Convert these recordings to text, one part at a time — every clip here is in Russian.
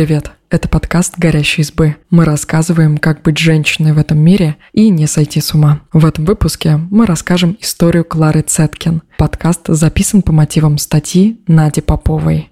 привет! Это подкаст «Горящие избы». Мы рассказываем, как быть женщиной в этом мире и не сойти с ума. В этом выпуске мы расскажем историю Клары Цеткин. Подкаст записан по мотивам статьи Нади Поповой.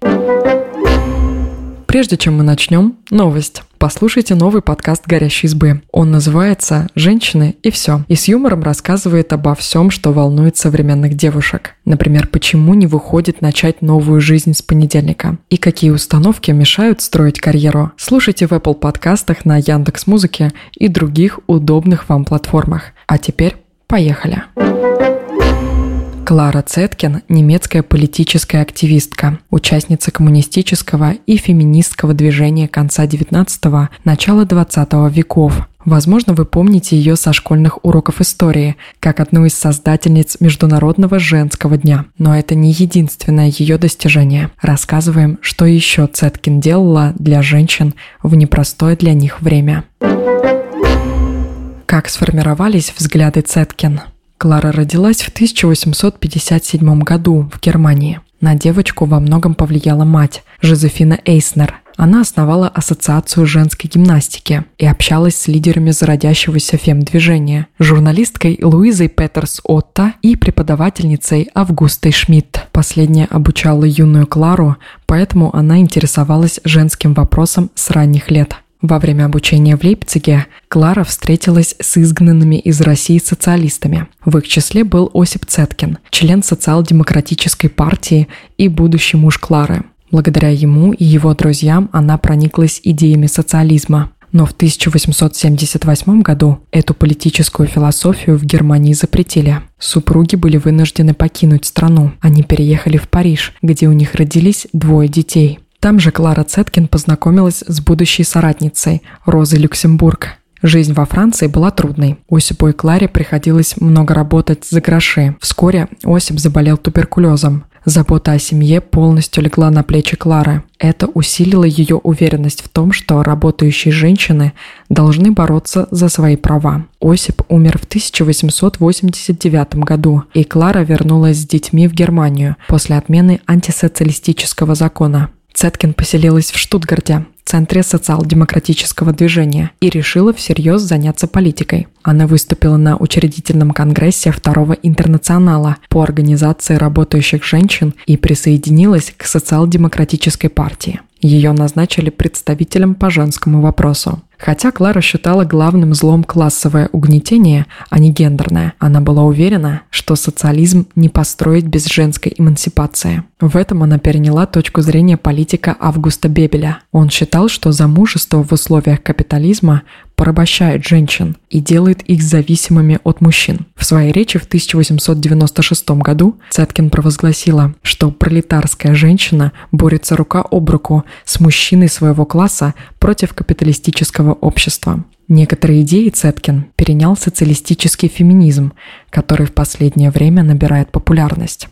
Прежде чем мы начнем, новость. Послушайте новый подкаст «Горящей избы». Он называется «Женщины и все». И с юмором рассказывает обо всем, что волнует современных девушек. Например, почему не выходит начать новую жизнь с понедельника. И какие установки мешают строить карьеру. Слушайте в Apple подкастах на Яндекс Музыке и других удобных вам платформах. А теперь поехали. Поехали. Клара Цеткин – немецкая политическая активистка, участница коммунистического и феминистского движения конца XIX – начала XX веков. Возможно, вы помните ее со школьных уроков истории, как одну из создательниц Международного женского дня. Но это не единственное ее достижение. Рассказываем, что еще Цеткин делала для женщин в непростое для них время. Как сформировались взгляды Цеткин – Клара родилась в 1857 году в Германии. На девочку во многом повлияла мать, Жозефина Эйснер. Она основала Ассоциацию женской гимнастики и общалась с лидерами зародящегося фем-движения, журналисткой Луизой Петерс Отто и преподавательницей Августой Шмидт. Последняя обучала юную Клару, поэтому она интересовалась женским вопросом с ранних лет. Во время обучения в Лейпциге Клара встретилась с изгнанными из России социалистами. В их числе был Осип Цеткин, член социал-демократической партии и будущий муж Клары. Благодаря ему и его друзьям она прониклась идеями социализма. Но в 1878 году эту политическую философию в Германии запретили. Супруги были вынуждены покинуть страну. Они переехали в Париж, где у них родились двое детей – там же Клара Цеткин познакомилась с будущей соратницей Розой Люксембург. Жизнь во Франции была трудной. Осипу и Кларе приходилось много работать за гроши. Вскоре Осип заболел туберкулезом. Забота о семье полностью легла на плечи Клары. Это усилило ее уверенность в том, что работающие женщины должны бороться за свои права. Осип умер в 1889 году, и Клара вернулась с детьми в Германию после отмены антисоциалистического закона. Цеткин поселилась в Штутгарте, центре социал-демократического движения, и решила всерьез заняться политикой. Она выступила на учредительном конгрессе Второго интернационала по организации работающих женщин и присоединилась к социал-демократической партии. Ее назначили представителем по женскому вопросу. Хотя Клара считала главным злом классовое угнетение, а не гендерное, она была уверена, что социализм не построить без женской эмансипации. В этом она переняла точку зрения политика Августа Бебеля. Он считал, что замужество в условиях капитализма порабощает женщин и делает их зависимыми от мужчин. В своей речи в 1896 году Цеткин провозгласила, что пролетарская женщина борется рука об руку с мужчиной своего класса против капиталистического общества. Некоторые идеи Цеткин перенял социалистический феминизм, который в последнее время набирает популярность.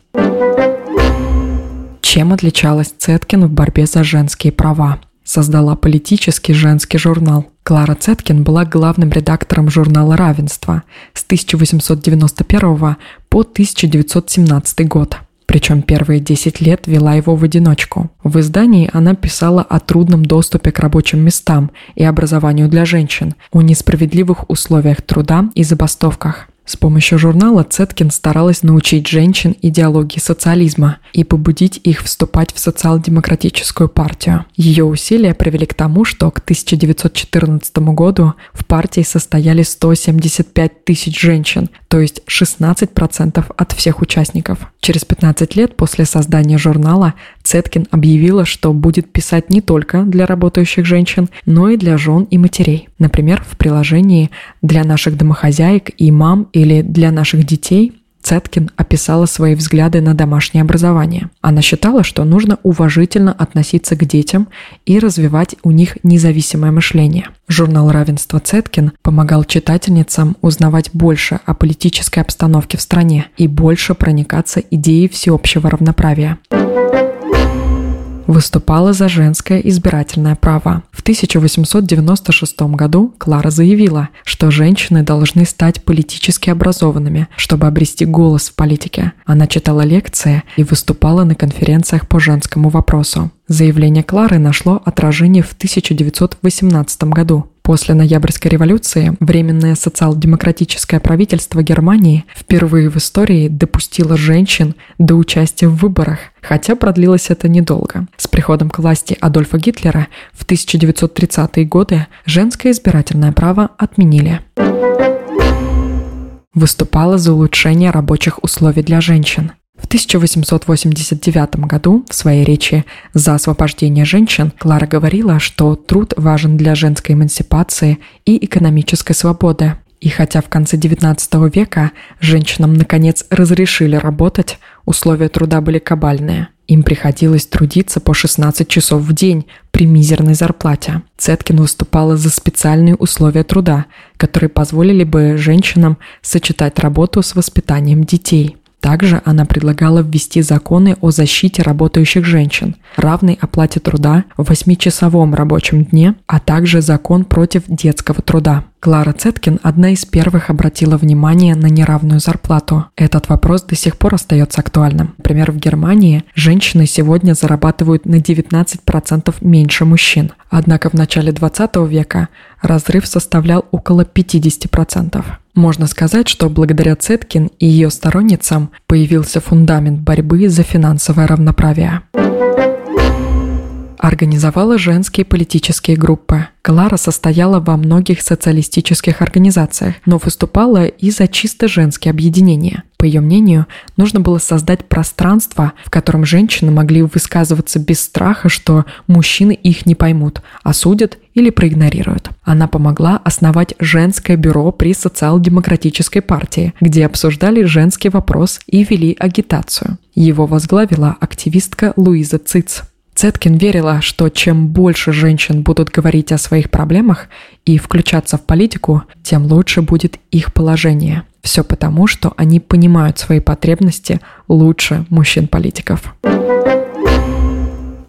Чем отличалась Цеткин в борьбе за женские права? создала политический женский журнал. Клара Цеткин была главным редактором журнала «Равенство» с 1891 по 1917 год. Причем первые 10 лет вела его в одиночку. В издании она писала о трудном доступе к рабочим местам и образованию для женщин, о несправедливых условиях труда и забастовках – с помощью журнала Цеткин старалась научить женщин идеологии социализма и побудить их вступать в социал-демократическую партию. Ее усилия привели к тому, что к 1914 году в партии состояли 175 тысяч женщин, то есть 16% от всех участников. Через 15 лет после создания журнала Цеткин объявила, что будет писать не только для работающих женщин, но и для жен и матерей. Например, в приложении для наших домохозяек и мам или для наших детей Цеткин описала свои взгляды на домашнее образование. Она считала, что нужно уважительно относиться к детям и развивать у них независимое мышление. Журнал равенства Цеткин помогал читательницам узнавать больше о политической обстановке в стране и больше проникаться идеей всеобщего равноправия выступала за женское избирательное право. В 1896 году Клара заявила, что женщины должны стать политически образованными, чтобы обрести голос в политике. Она читала лекции и выступала на конференциях по женскому вопросу. Заявление Клары нашло отражение в 1918 году. После Ноябрьской революции Временное социал-демократическое правительство Германии впервые в истории допустило женщин до участия в выборах, хотя продлилось это недолго. С приходом к власти Адольфа Гитлера в 1930-е годы женское избирательное право отменили выступала за улучшение рабочих условий для женщин. В 1889 году в своей речи «За освобождение женщин» Клара говорила, что труд важен для женской эмансипации и экономической свободы. И хотя в конце XIX века женщинам наконец разрешили работать, условия труда были кабальные. Им приходилось трудиться по 16 часов в день при мизерной зарплате. Цеткин выступала за специальные условия труда, которые позволили бы женщинам сочетать работу с воспитанием детей. Также она предлагала ввести законы о защите работающих женщин, равной оплате труда в 8-часовом рабочем дне, а также закон против детского труда. Клара Цеткин одна из первых обратила внимание на неравную зарплату. Этот вопрос до сих пор остается актуальным. Например, в Германии женщины сегодня зарабатывают на 19% меньше мужчин. Однако в начале 20 века разрыв составлял около 50%. Можно сказать, что благодаря Цеткин и ее сторонницам появился фундамент борьбы за финансовое равноправие организовала женские политические группы. Клара состояла во многих социалистических организациях, но выступала и за чисто женские объединения. По ее мнению, нужно было создать пространство, в котором женщины могли высказываться без страха, что мужчины их не поймут, осудят или проигнорируют. Она помогла основать женское бюро при социал-демократической партии, где обсуждали женский вопрос и вели агитацию. Его возглавила активистка Луиза Циц. Цеткин верила, что чем больше женщин будут говорить о своих проблемах и включаться в политику, тем лучше будет их положение. Все потому, что они понимают свои потребности лучше мужчин-политиков.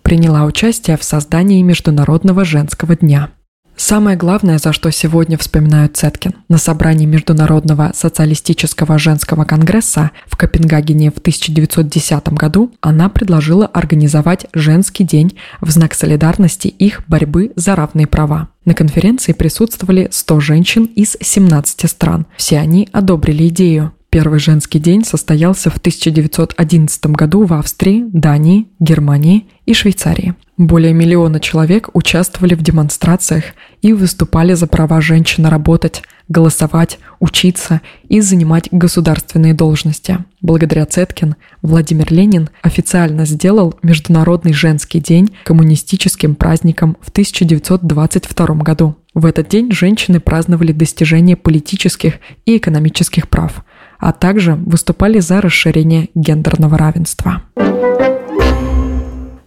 Приняла участие в создании Международного женского дня – Самое главное, за что сегодня вспоминают Цеткин. На собрании Международного социалистического женского конгресса в Копенгагене в 1910 году она предложила организовать женский день в знак солидарности их борьбы за равные права. На конференции присутствовали 100 женщин из 17 стран. Все они одобрили идею. Первый женский день состоялся в 1911 году в Австрии, Дании, Германии и Швейцарии. Более миллиона человек участвовали в демонстрациях и выступали за права женщин работать, голосовать, учиться и занимать государственные должности. Благодаря Цеткин Владимир Ленин официально сделал Международный женский день коммунистическим праздником в 1922 году. В этот день женщины праздновали достижение политических и экономических прав, а также выступали за расширение гендерного равенства.